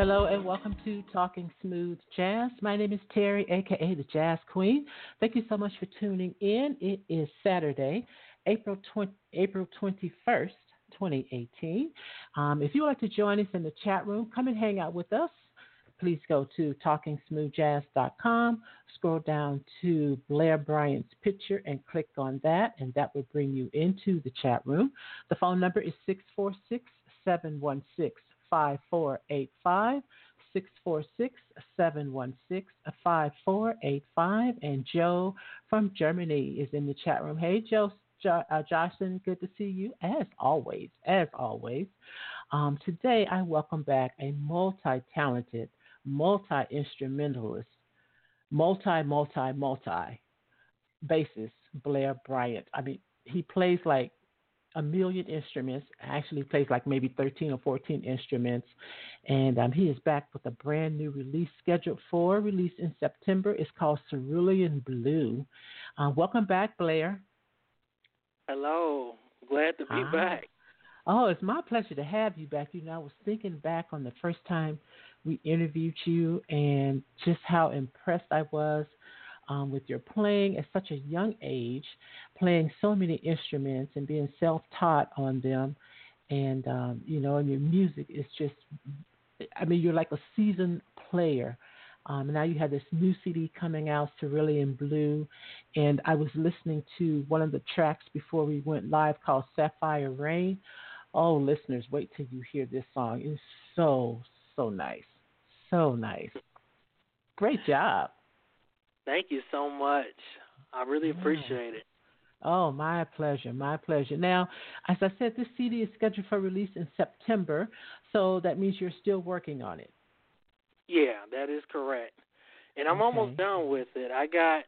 Hello and welcome to Talking Smooth Jazz. My name is Terry, aka the Jazz Queen. Thank you so much for tuning in. It is Saturday, April 20, April 21st, 2018. Um, if you would like to join us in the chat room, come and hang out with us. Please go to talkingsmoothjazz.com, scroll down to Blair Bryant's picture and click on that, and that will bring you into the chat room. The phone number is 646 716 5485. 646 716 5485. And Joe from Germany is in the chat room. Hey, Joe. Jo- uh, Jocelyn, good to see you as always. As always. Um, today, I welcome back a multi talented, multi instrumentalist, multi, multi, multi bassist, Blair Bryant. I mean, he plays like a million instruments. Actually, plays like maybe 13 or 14 instruments. And um, he is back with a brand new release scheduled for release in September. It's called Cerulean Blue. Uh, welcome back, Blair. Hello. Glad to be Hi. back. Oh, it's my pleasure to have you back. You know, I was thinking back on the first time we interviewed you and just how impressed I was um, with your playing at such a young age, playing so many instruments and being self taught on them. And, um, you know, and your music is just, I mean, you're like a seasoned player. Um, now you have this new CD coming out, Cerulean Blue, and I was listening to one of the tracks before we went live called Sapphire Rain. Oh, listeners, wait till you hear this song. It's so, so nice. So nice. Great job. Thank you so much. I really appreciate it. Oh, my pleasure, my pleasure. Now, as I said, this CD is scheduled for release in September, so that means you're still working on it. Yeah, that is correct. And I'm Okay. almost done with it. I got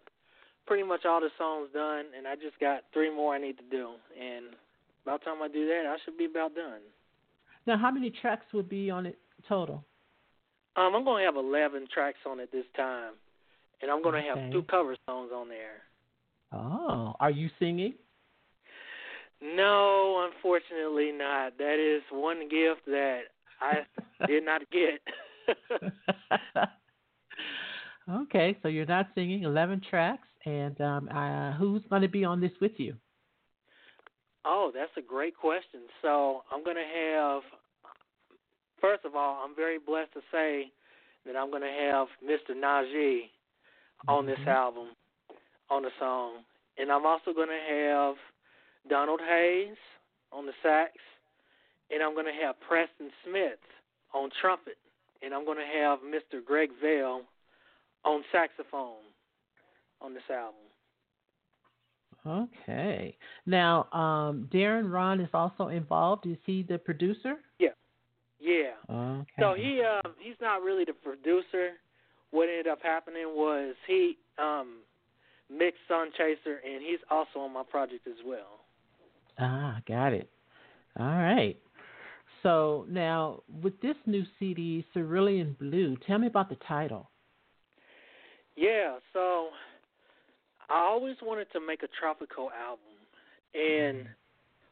pretty much all the songs done, and I just got three more I need to do. And by the time I do that, I should be about done. Now, how many tracks would be on it total? Um, I'm going to have 11 tracks on it this time, and I'm going to Okay. have two cover songs on there. Oh, are you singing? No, unfortunately not. That is one gift that I did not get. okay, so you're not singing 11 tracks, and um, uh, who's going to be on this with you? Oh, that's a great question. So I'm going to have, first of all, I'm very blessed to say that I'm going to have Mr. Najee on this Mhm. album, on the song. And I'm also going to have Donald Hayes on the sax. And I'm going to have Preston Smith on trumpet. And I'm going to have Mr. Greg Vail on saxophone on this album. Okay. Now, um, Darren Rahn is also involved. Is he the producer? Yeah. Yeah. Okay. So he um he's not really the producer. What ended up happening was he um mixed Sun Chaser and he's also on my project as well. Ah, got it. All right. So now, with this new CD, Cerulean Blue, tell me about the title. Yeah, so I always wanted to make a tropical album. And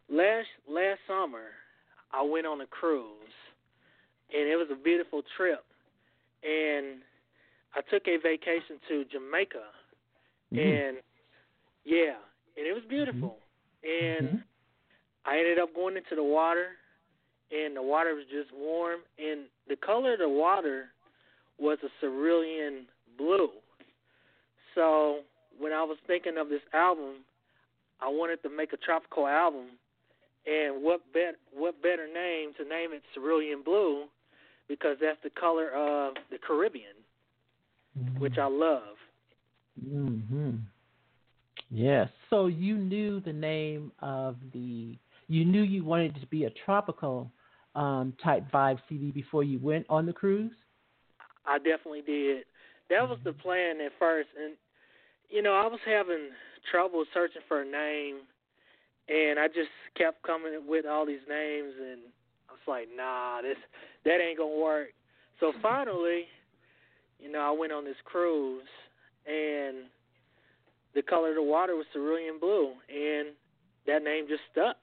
last last summer I went on a cruise and it was a beautiful trip. And I took a vacation to Jamaica Mhm. and yeah, and it was beautiful. And Mhm. I ended up going into the water, and the water was just warm, and the color of the water was a cerulean blue. So when I was thinking of this album, I wanted to make a tropical album, and what bet what better name to name it cerulean blue, because that's the color of the Caribbean, which I love. hmm Yes. So you knew the name of the. You knew you wanted it to be a tropical um, type vibe CD before you went on the cruise. I definitely did. That was the plan at first, and you know, I was having trouble searching for a name, and I just kept coming with all these names, and I was like, nah, this that ain't gonna work. So finally, you know, I went on this cruise, and the color of the water was cerulean blue, and that name just stuck.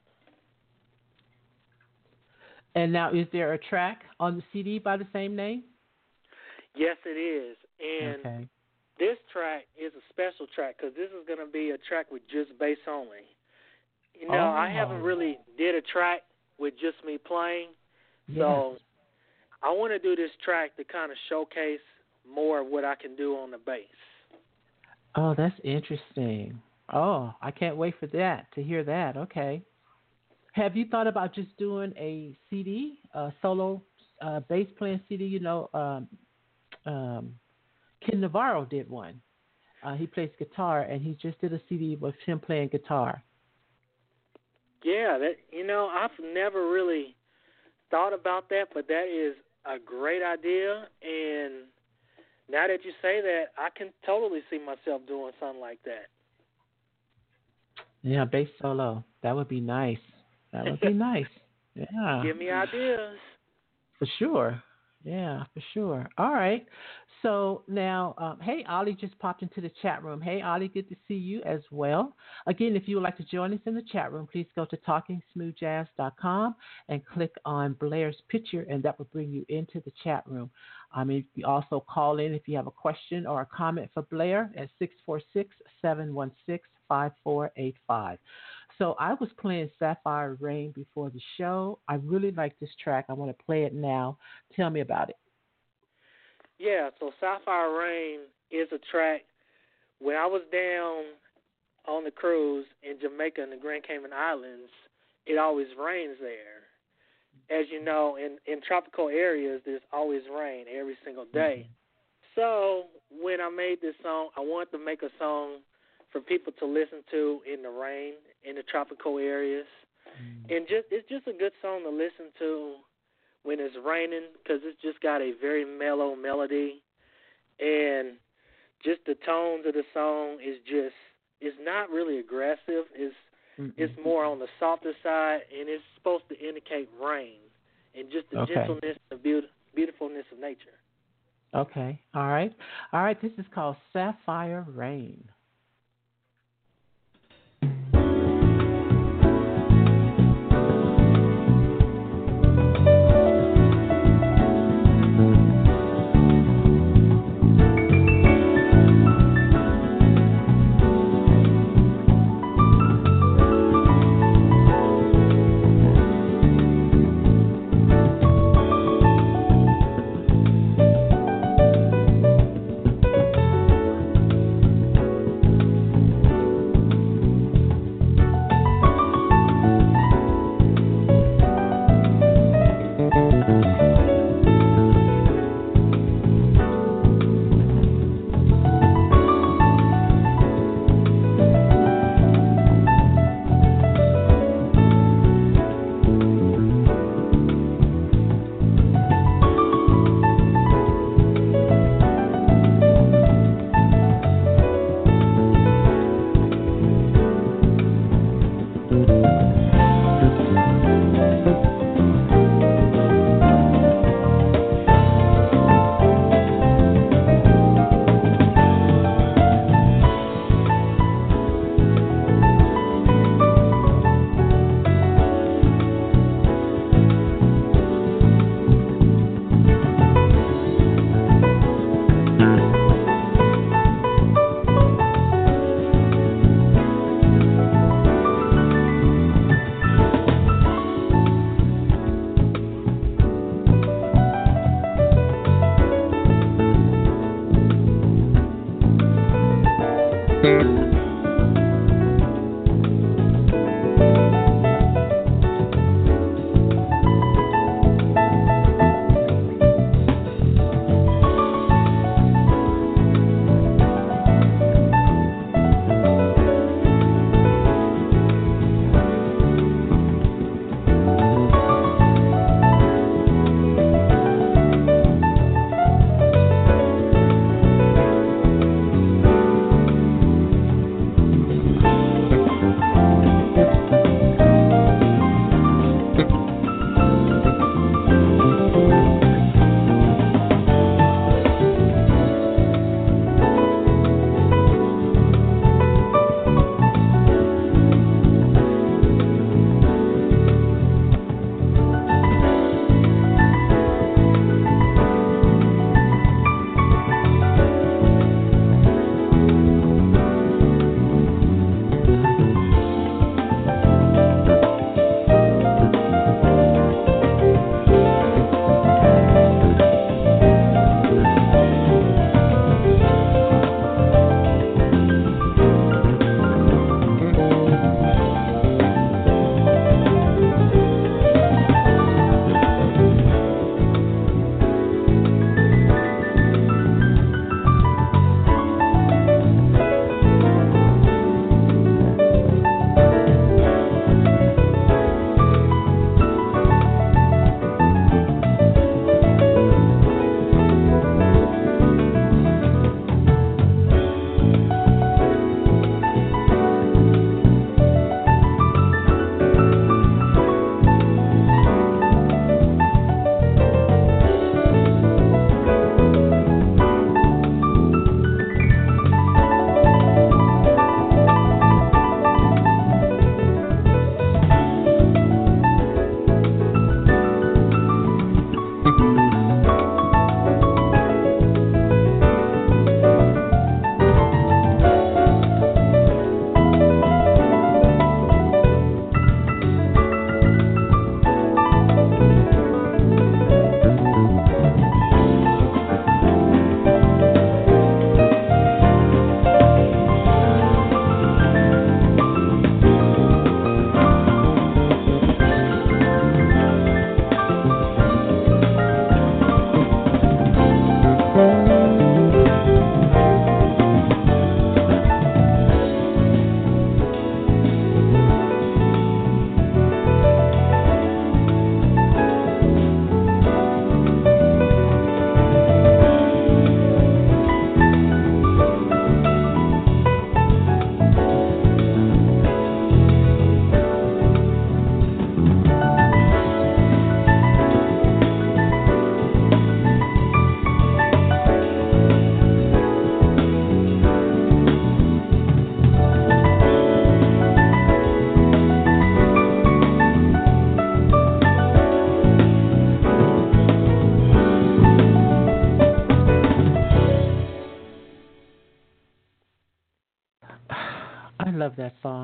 And now, is there a track on the CD by the same name? Yes, it is. And okay. this track is a special track because this is going to be a track with just bass only. You know, oh. I haven't really did a track with just me playing, yes. so I want to do this track to kind of showcase more of what I can do on the bass. Oh, that's interesting. Oh, I can't wait for that to hear that. Okay. Have you thought about just doing a CD, a solo uh, bass playing CD? You know, um, um, Ken Navarro did one. Uh, he plays guitar, and he just did a CD with him playing guitar. Yeah, that you know, I've never really thought about that, but that is a great idea. And now that you say that, I can totally see myself doing something like that. Yeah, bass solo. That would be nice. That would be nice. Yeah. Give me ideas. For sure. Yeah, for sure. All right. So now, um, hey, Ollie just popped into the chat room. Hey, Ollie, good to see you as well. Again, if you would like to join us in the chat room, please go to talkingsmoothjazz.com and click on Blair's picture, and that will bring you into the chat room. I mean, you also call in if you have a question or a comment for Blair at 646 716 5485. So I was playing Sapphire Rain before the show. I really like this track. I want to play it now. Tell me about it. Yeah, so Sapphire Rain is a track. When I was down on the cruise in Jamaica and the Grand Cayman Islands, it always rains there. As you know, in in tropical areas, there's always rain every single day. Mm-hmm. So when I made this song, I wanted to make a song for people to listen to in the rain in the tropical areas, mm-hmm. and just it's just a good song to listen to when it's raining because it's just got a very mellow melody, and just the tones of the song is just it's not really aggressive. It's mm it's more on the softer side, and it's supposed to indicate rain and just the okay. gentleness, the beauty, beautifulness of nature. Okay. All right. All right. This is called Sapphire Rain.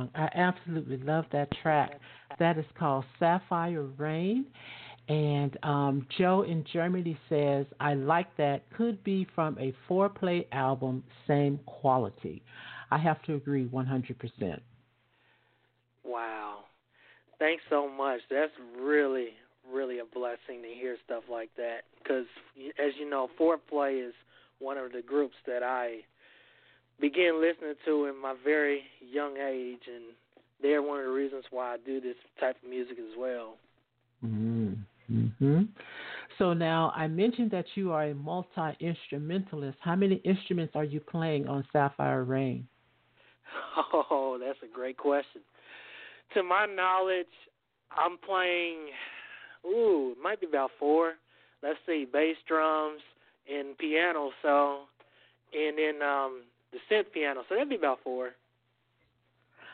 Song. I absolutely love that track. That is called Sapphire Rain. And um, Joe in Germany says, I like that. Could be from a Fourplay album, same quality. I have to agree 100%. Wow. Thanks so much. That's really, really a blessing to hear stuff like that. Because, as you know, Fourplay is one of the groups that I began listening to in my very young age, and they're one of the reasons why I do this type of music as well. Mm-hmm. So now I mentioned that you are a multi instrumentalist. How many instruments are you playing on Sapphire Rain? Oh, that's a great question. To my knowledge, I'm playing. Ooh, it might be about four. Let's see, bass drums and piano. So, and then um, the synth piano. So that'd be about four.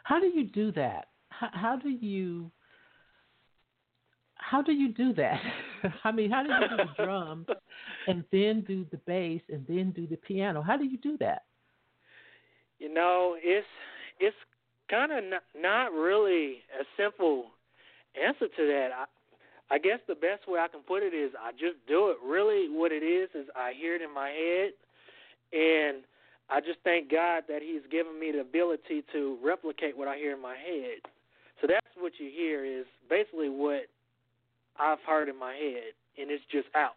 How do you do that? How, how do you how do you do that? I mean, how do you do the drums and then do the bass and then do the piano? How do you do that? You know, it's it's kind of not, not really a simple answer to that. I, I guess the best way I can put it is I just do it. Really, what it is is I hear it in my head, and I just thank God that He's given me the ability to replicate what I hear in my head. So that's what you hear is basically what I've heard in my head, and it's just out.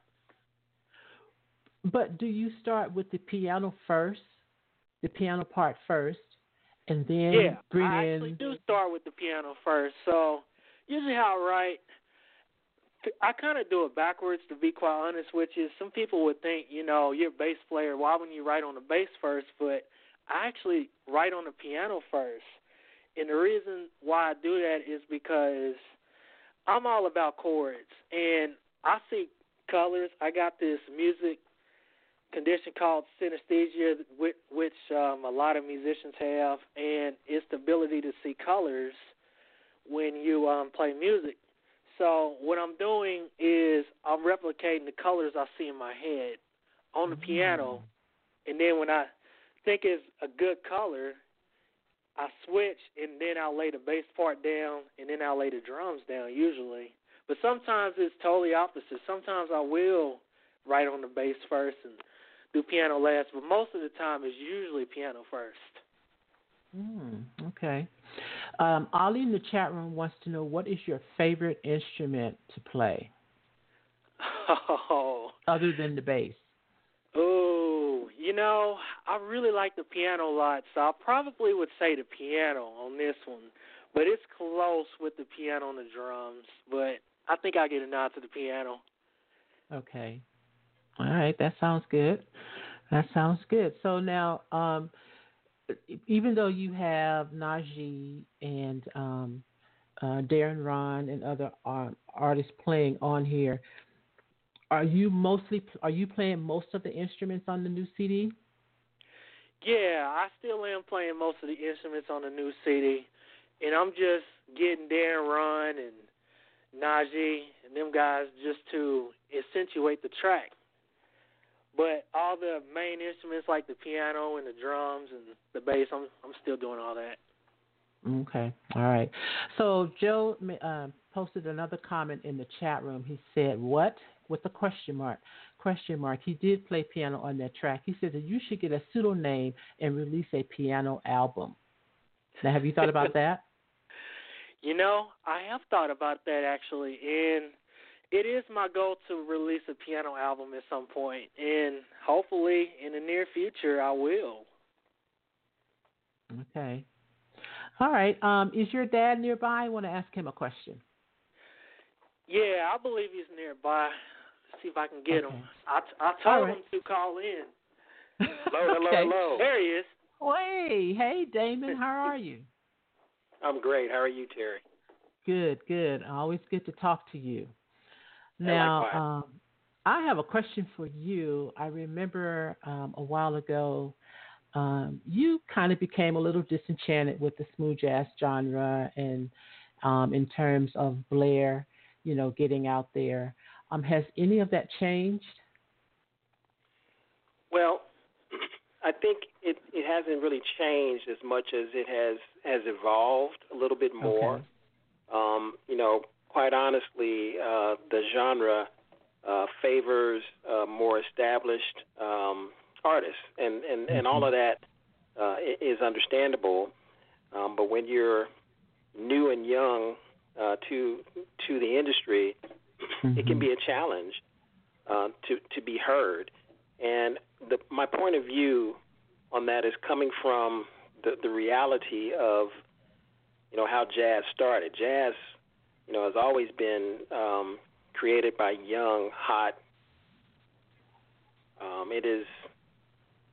But do you start with the piano first, the piano part first, and then yeah, bring I in? actually do start with the piano first. So usually how I write, I kind of do it backwards. To be quite honest which is some people would think, you know, you're a bass player. Why wouldn't you write on the bass first? But I actually write on the piano first. And the reason why I do that is because I'm all about chords, and I see colors. I got this music condition called synesthesia, which um, a lot of musicians have, and it's the ability to see colors when you um, play music. So what I'm doing is I'm replicating the colors I see in my head on the mm-hmm. piano, and then when I think it's a good color, I switch and then I'll lay the bass part down and then I'll lay the drums down usually. But sometimes it's totally opposite. Sometimes I will write on the bass first and do piano last, but most of the time it's usually piano first. Mm, okay. Um, Ali in the chat room wants to know what is your favorite instrument to play? Oh. Other than the bass. Oh, you know, I really like the piano a lot, so I probably would say the piano on this one. But it's close with the piano and the drums. But I think I get a nod to the piano. Okay. All right, that sounds good. That sounds good. So now, um, even though you have Najee and um, uh, Darren Rahn and other uh, artists playing on here, are you mostly are you playing most of the instruments on the new CD? Yeah, I still am playing most of the instruments on the new CD, and I'm just getting Darren Rahn and Najee and them guys just to accentuate the track. But all the main instruments like the piano and the drums and the bass, I'm I'm still doing all that. Okay, all right. So Joe uh, posted another comment in the chat room. He said, "What with a question mark. Question mark. He did play piano on that track. He said that you should get a pseudonym and release a piano album. Now, have you thought about that? You know, I have thought about that actually, and it is my goal to release a piano album at some point, and hopefully in the near future I will. Okay. All right. Um, is your dad nearby? I want to ask him a question. Yeah, I believe he's nearby see if I can get okay. him. I, I told right. him to call in. hello, hello, okay. hello. There he is. Hey, hey, Damon. How are you? I'm great. How are you, Terry? Good, good. Always good to talk to you. Now, um, I have a question for you. I remember um, a while ago, um, you kind of became a little disenchanted with the smooth jazz genre, and um, in terms of Blair, you know, getting out there. Um, has any of that changed? Well, I think it it hasn't really changed as much as it has has evolved a little bit more. Okay. Um, you know, quite honestly, uh, the genre uh, favors uh, more established um, artists, and and and all of that uh, is understandable. Um, but when you're new and young uh, to to the industry, Mm-hmm. it can be a challenge uh, to to be heard. And the, my point of view on that is coming from the, the reality of you know how jazz started. Jazz, you know, has always been um, created by young, hot. Um, it is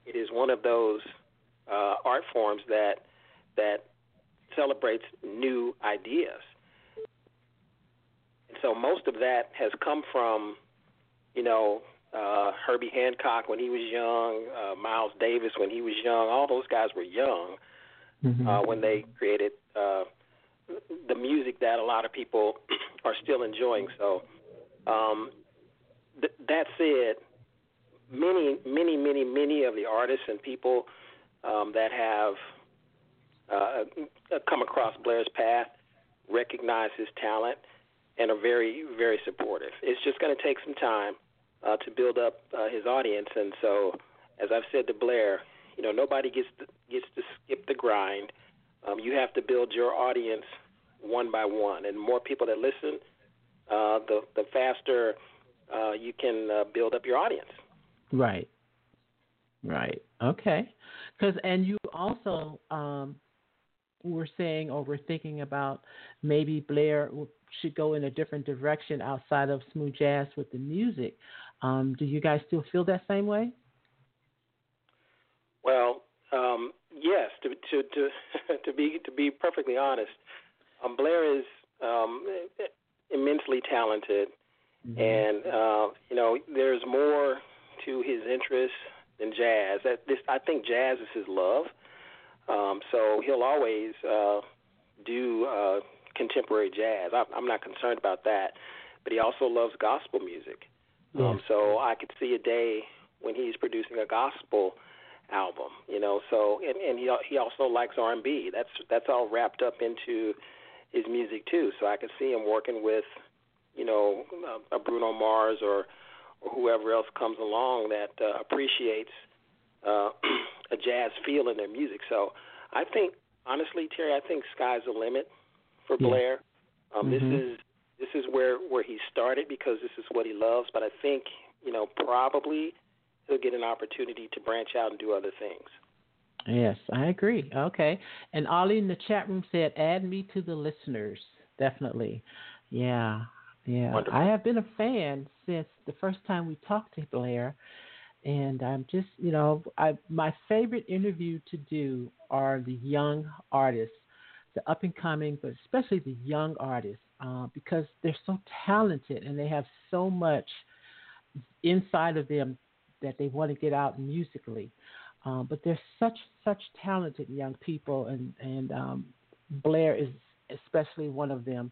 it is one of those uh, art forms that that celebrates new ideas. And so most of that has come from, you know, uh, Herbie Hancock when he was young, uh, Miles Davis when he was young. All those guys were young Mhm. uh, when they created uh, the music that a lot of people are still enjoying. So um, th- that said, many, many, many, many of the artists and people um, that have uh, come across Blair's path recognize his talent and are very, very supportive. It's just going to take some time uh, to build up uh, his audience, and so as I've said to Blair, you know, nobody gets to, gets to skip the grind. Um, you have to build your audience one by one, and the more people that listen, uh, the the faster uh, you can uh, build up your audience. Right. Right. Okay. Because and you also um, were saying or were thinking about maybe Blair should go in a different direction outside of smooth jazz with the music. Um, do you guys still feel that same way? Well, yes. To to to to be to be perfectly honest, um, Blair is um, immensely talented, and uh, you know there's more to his interest than jazz. That this I think jazz is his love. Um, so he'll always uh, do uh, contemporary jazz. I, I'm not concerned about that. But he also loves gospel music. Um, so I could see a day when he's producing a gospel album, you know. So and, and he he also likes R and B. That's that's all wrapped up into his music too. So I could see him working with, you know, a, a Bruno Mars or or whoever else comes along that uh, appreciates uh, a jazz feel in their music. So I think honestly, Terry, I think sky's the limit for Yeah. Blair. Um, Mhm. This is this is where where he started because this is what he loves. But I think you know probably he'll get an opportunity to branch out and do other things. Yes, I agree. Okay. And Ollie in the chat room said, add me to the listeners. Definitely. Yeah. Yeah. Wonderful. I have been a fan since the first time we talked to Blair. And I'm just, you know, I my favorite interview to do are the young artists, the up and coming, but especially the young artists, uh, because they're so talented and they have so much inside of them that they want to get out musically. Um, but they're such such talented young people, and and um, Blair is especially one of them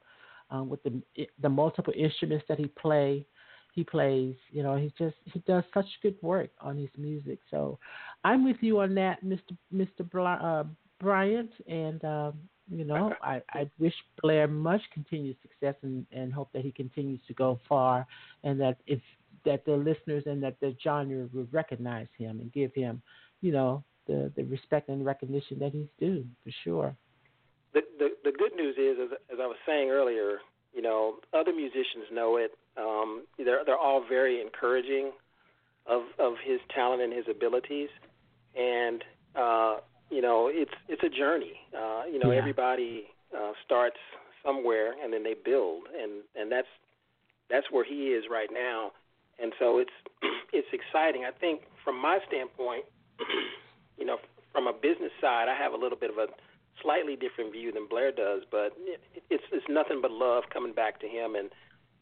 um, with the the multiple instruments that he play. He plays, you know, he just he does such good work on his music. So I'm with you on that, Mr. Mr. Uh, Bryant, and um, you know, I, I wish Blair much continued success and, and hope that he continues to go far, and that if that the listeners and that the genre will recognize him and give him, you know, the the respect and recognition that he's due for sure. The the, the good news is, as, as I was saying earlier, you know, other musicians know it. Um, they're they're all very encouraging of of his talent and his abilities, and uh, you know, it's it's a journey. Uh, you know, Yeah. everybody uh, starts somewhere and then they build, and and that's that's where he is right now. And so it's it's exciting. I think from my standpoint, you know, from a business side, I have a little bit of a slightly different view than Blair does, but it's it's nothing but love coming back to him, and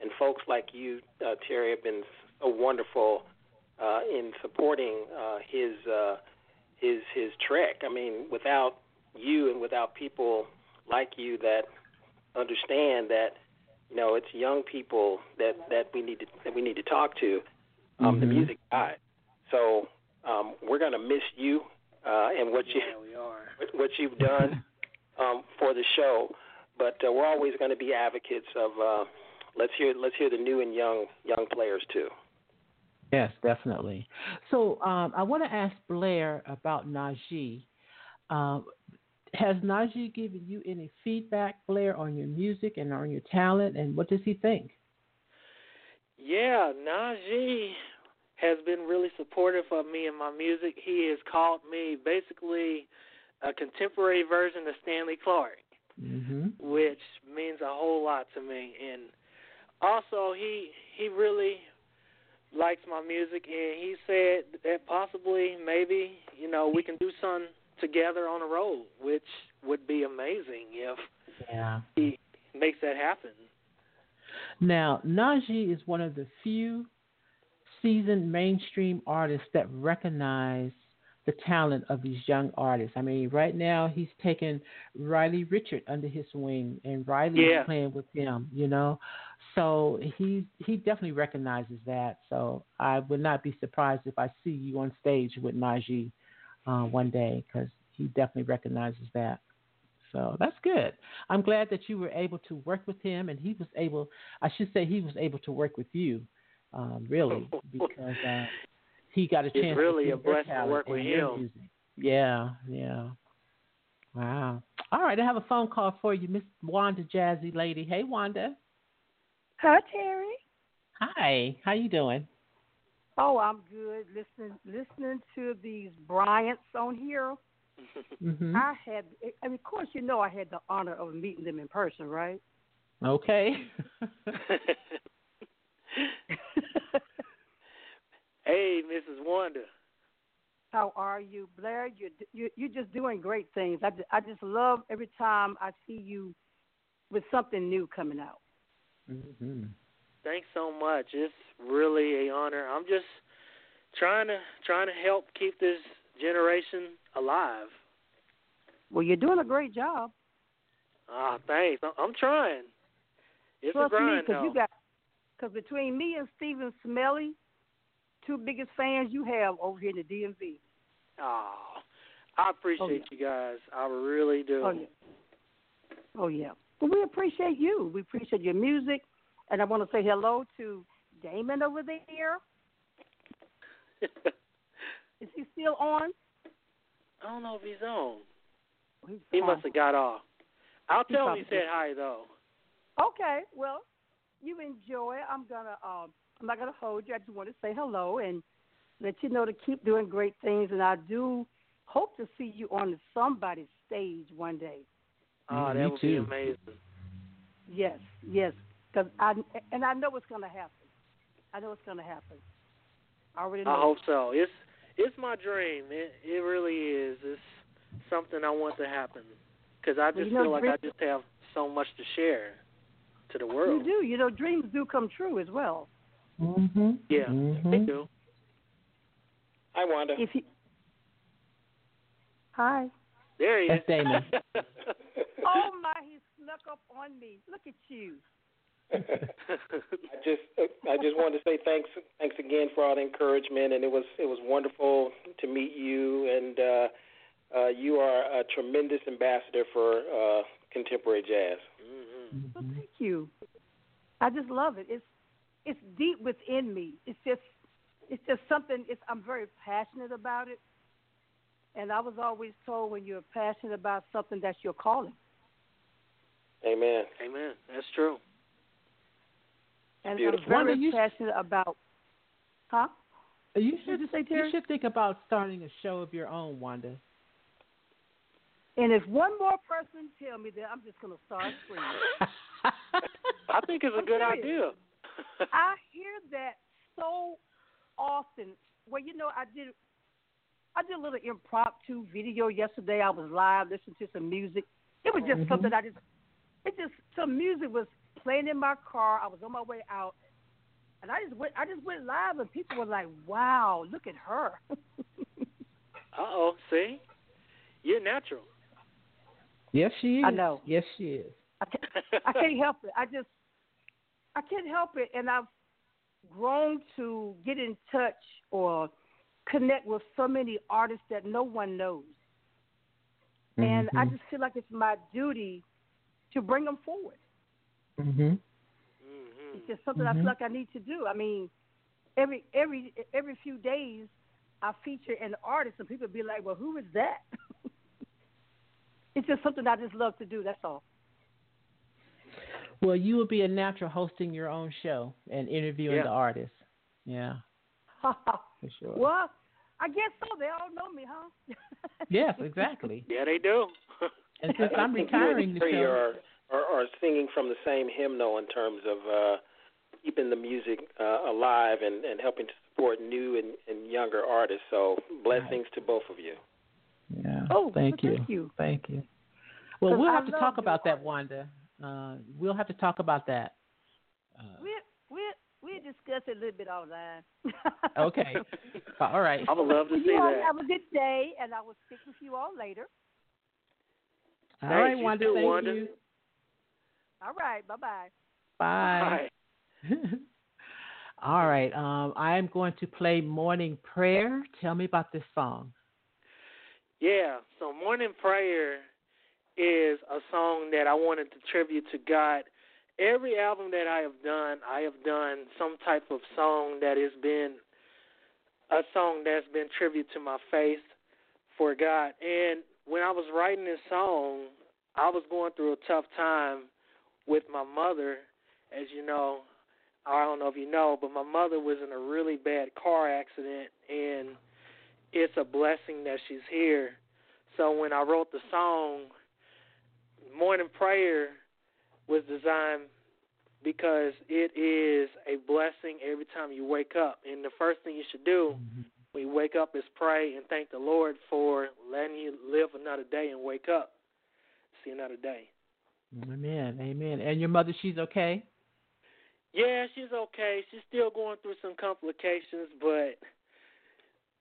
and folks like you, uh, Terry, have been so wonderful uh, in supporting uh, his uh, his his trek. I mean, without you and without people like you that understand that you know it's young people that that we need to that we need to talk to, um, the Mhm. music died. So um, we're going to miss you uh, and what you Yeah, we are. what you've done um, for the show. But uh, we're always going to be advocates of uh, let's hear let's hear the new and young young players too. Yes, definitely. So um, I want to ask Blair about Najee. Um, has Najee given you any feedback, Blair, on your music and on your talent, and what does he think? Yeah, Najee has been really supportive of me and my music. He has called me basically a contemporary version of Stanley Clarke, Mm-hmm. which means a whole lot to me. And also, he he really likes my music, and he said that possibly, maybe, you know, we can do something together on a road, which would be amazing if Yeah. he makes that happen. Now, Najee is one of the few seasoned mainstream artists that recognize the talent of these young artists. I mean, right now he's taken Riley Richard under his wing, and Riley Yeah. is playing with him. You know, so he he definitely recognizes that. So I would not be surprised if I see you on stage with Najee uh, one day because he definitely recognizes that. So that's good. I'm glad that you were able to work with him, and he was able. I should say he was able to work with you, um, really, because uh, he got a It's chance. really to see a your blessing to talent work with and your music. Yeah, yeah. Wow. All right, I have a phone call for you, Miss Wanda Jazzy Lady. Hey, Wanda. Hi, Terry. Hi. How you doing? Oh, I'm good. Listening, listening to these Bryants on here. hmm I had, I mean, of course, you know, I had the honor of meeting them in person, right? Okay. hey, Mrs. Wanda. How are you, Blair? You're you you're just doing great things. I, I just love every time I see you with something new coming out. hmm Thanks so much. It's really a honor. I'm just trying to trying to help keep this generation alive. Well, you're doing a great job. Ah, thanks. I'm trying. It's Trust a me, because though. you got because between me and Stephen Smelly, two biggest fans you have over here in the DMV. Oh, I appreciate you guys. I really do. Oh yeah. Oh yeah. Well, we appreciate you. We appreciate your music, and I want to say hello to Damon over there. Is he still on? I don't know if he's on. He's He on. must have got off. I'll He tell him he said hi though. Okay. Well, you enjoy. I'm gonna. Um, I'm not gonna hold you. I just want to say hello and let you know to keep doing great things. And I do hope to see you on somebody's stage one day. Oh, that me would be amazing. Yes. Yes. Because I and I know it's gonna happen. I know it's gonna happen. I already know. I hope so. It's it's my dream. It it really is. It's something I want to happen because I Well, just you know, feel like I just have so much to share to the world. You do. You know, dreams do come true as well. hmm Yeah, hmm they do. Hi, Wanda. If you. Hi. There he That's is. Damon. Oh my! He snuck up on me. Look at you. I just I just wanted to say thanks thanks again for all the encouragement and it was it was wonderful to meet you and uh, uh, you are a tremendous ambassador for uh, contemporary jazz. hmm Well, thank you. I just love it. It's it's deep within me. It's just it's just something. It's I'm very passionate about it, and I was always told when you're passionate about something, that's your calling. Amen. Amen. That's true. And Beautiful. I'm very Wanda, you- passionate about. Huh? You What should did you say, you should think about starting a show of your own, Wanda. And if one more person tell me that, I'm just gonna start screaming. I think it's a I'm good serious. idea. I hear that so often. Well, you know, I did I did a little impromptu video yesterday. I was live listening to some music. It was just Mhm. something I just it just some music was playing in my car. I was on my way out. And I just went I just went live and people were like, Wow, look at her Uh oh. See, you're natural. yes, she is. I know. Yes, she is. I can't, I can't help it. I just I can't help it and I've grown to get in touch or connect with so many artists that no one knows. And I Mhm. just feel like it's my duty to bring them forward. Mhm. hmm It's just something I Mhm. feel like I need to do. I mean, every every every few days I feature an artist, and people be like, "Well, who is that?" it's just something I just love to do. That's all. Well, you will be a natural hosting your own show and interviewing Yeah. the artists. Yeah, for sure. well, I guess so. They all know me, huh? Yes, exactly. Yeah, they do. And since I I'm retiring and the Trey show, are, are are singing from the same hymnal in terms of uh, keeping the music uh, alive and, and helping to support new and, and younger artists. So blessings to both of you. yeah. Oh, thank well, you. thank you. Thank you. Well, 'Cause we'll I have to talk your about that. Wanda. Uh, we'll have to talk about that. Uh, we we we discuss it a little bit online. okay. All right. I would love to Well, see you all that. have a good day, and I will speak with you all later. All Hey, right, you Wanda. too, thank Wanda. you. All right, bye bye. Bye. Bye. All right. Um, I am going to play Morning Prayer. Tell me about this song. Yeah, so Morning Prayer is a song that I wanted to tribute to God. Every album that I have done, I have done some type of song that has been a song that's been tribute to my faith for God. And when I was writing this song, I was going through a tough time with my mother. As you know, I don't know if you know, but my mother was in a really bad car accident and it's a blessing that she's here. So when I wrote the song, Morning Prayer was designed because it is a blessing every time you wake up. And the first thing you should do when you wake up is pray and thank the Lord for letting you live another day and wake up, see another day. Amen. Amen. And your mother, she's okay? Yeah, she's okay. She's still going through some complications, but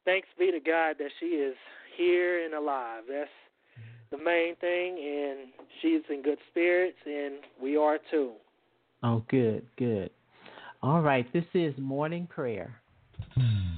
thanks be to God that she is here and alive. That's the main thing, and she's in good spirits, and we are too. Oh, good, good. All right. This is Morning Prayer. Hmm.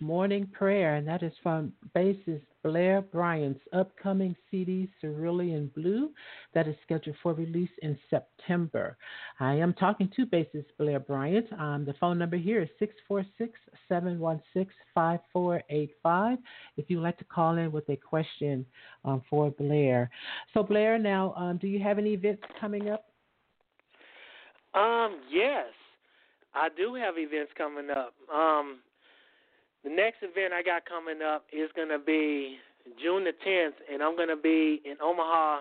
Morning Prayer, and that is from bassist Blair Bryant's upcoming CD, Cerulean Blue, that is scheduled for release in September. I am talking to bassist Blair Bryant. Um, the phone number here is 646 716 5485 if you'd like to call in with a question um, for Blair. So, Blair, now, um, do you have any events coming up? Um, yes, I do have events coming up. Um, the next event I got coming up is going to be June the 10th, and I'm going to be in Omaha,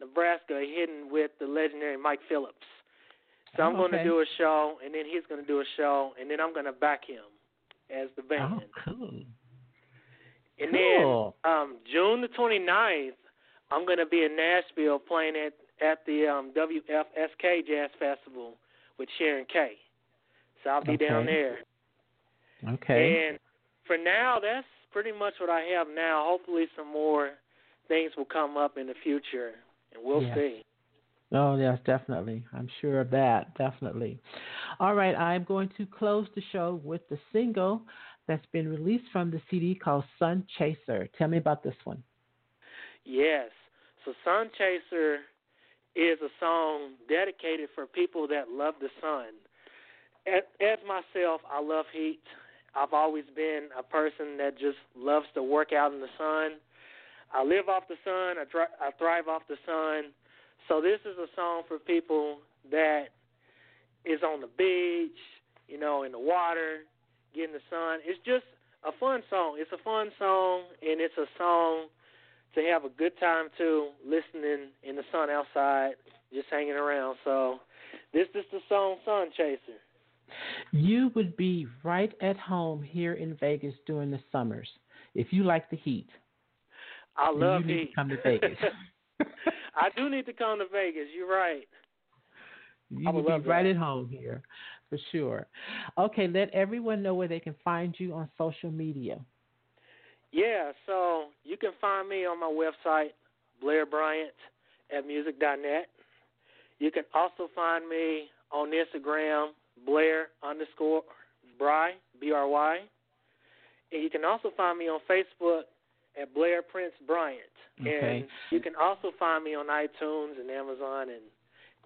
Nebraska, hitting with the legendary Mike Phillips. So I'm Oh, going to do a show, and then he's going to do a show, and then I'm going to back him as the band. Oh, cool. And Cool. then um, June the 29th, I'm going to be in Nashville playing at at the um, WFSK Jazz Festival with Sharon Kay. So I'll be down there. Okay. And for now, that's pretty much what I have now. Hopefully, some more things will come up in the future, and we'll Yes. see. Oh, yes, definitely. I'm sure of that. Definitely. All right, I'm going to close the show with the single that's been released from the CD called Sun Chaser. Tell me about this one. Yes. So Sun Chaser is a song dedicated for people that love the sun. As, as myself, I love heat. I've always been a person that just loves to work out in the sun. I live off the sun. I, dri- I thrive off the sun. So this is a song for people that is on the beach, you know, in the water, getting the sun. It's just a fun song. It's a fun song, and it's a song to have a good time too, listening in the sun outside, just hanging around. So this is the song Sun Chaser. You would be right at home here in Vegas during the summers if you like the heat. I love you need heat. to come to Vegas. I do need to come to Vegas. You're right. You I would love be right that. at home here, for sure. Okay, let everyone know where they can find you on social media. Yeah, so you can find me on my website, Blair Bryant at music.net. You can also find me on Instagram, Blair underscore Bry, B R Y. And you can also find me on Facebook at Blair Prince Bryant. Okay. And you can also find me on iTunes and Amazon and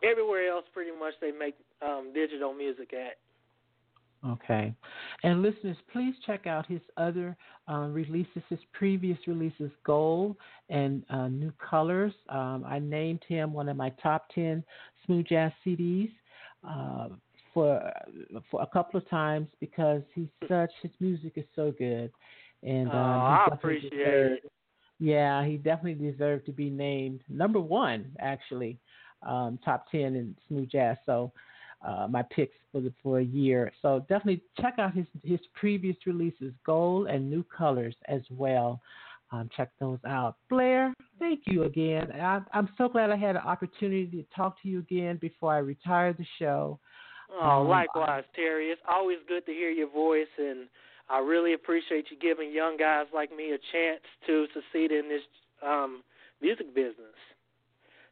everywhere else pretty much they make um, digital music at. Okay. And listeners, please check out his other uh, releases, his previous releases, Gold and uh, New Colors. Um, I named him one of my top 10 smooth jazz CDs uh, for for a couple of times because he's such, his music is so good. And um, Oh, I appreciate deserved- it. Yeah, he definitely deserved to be named number one, actually, um, top 10 in smooth jazz. So, uh, my picks for the, for a year. So definitely check out his his previous releases, Gold and New Colors as well. Um, check those out. Blair, thank you again. I, I'm so glad I had an opportunity to talk to you again before I retire the show. Oh, Um, likewise, Terry. It's always good to hear your voice, and I really appreciate you giving young guys like me a chance to succeed in this um, music business.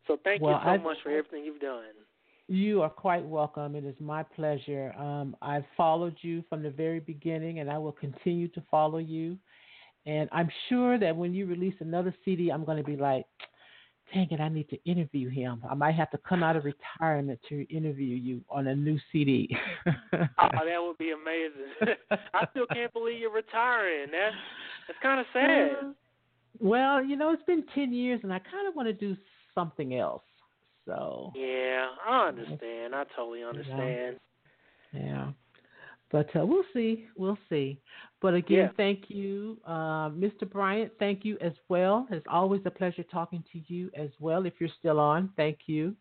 So thank Well, you so I- much for everything you've done. You are quite welcome. It is my pleasure. Um, I've followed you from the very beginning, and I will continue to follow you. And I'm sure that when you release another CD, I'm going to be like, dang it, I need to interview him. I might have to come out of retirement to interview you on a new CD. Oh, that would be amazing. I still can't believe you're retiring. That's that's kind of sad. Uh, well, you know, it's been 10 years, and I kind of want to do something else. So, Yeah, I understand. I totally understand. Yeah. But uh, we'll see. We'll see. But again, Yeah. thank you, uh, Mr. Bryant. Thank you as well. It's always a pleasure talking to you as well. If you're still on, thank you.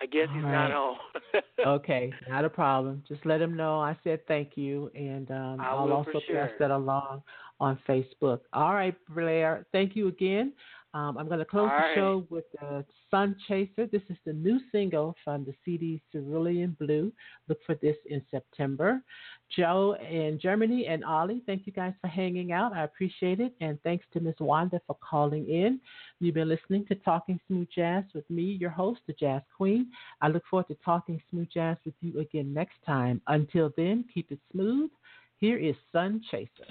I guess he's not All on. Okay, not a problem. Just let him know I said thank you, and um, I will will also for pass sure. that along on Facebook. All right, Blair. Thank you again. Um, I'm going to close All the right. show with uh, Sun Chaser. This is the new single from the CD Cerulean Blue. Look for this in September. Joe in Germany and Ollie, thank you guys for hanging out. I appreciate it. And thanks to Miss Wanda for calling in. You've been listening to Talking Smooth Jazz with me, your host, the Jazz Queen. I look forward to talking smooth jazz with you again next time. Until then, keep it smooth, Here is Sun Chaser.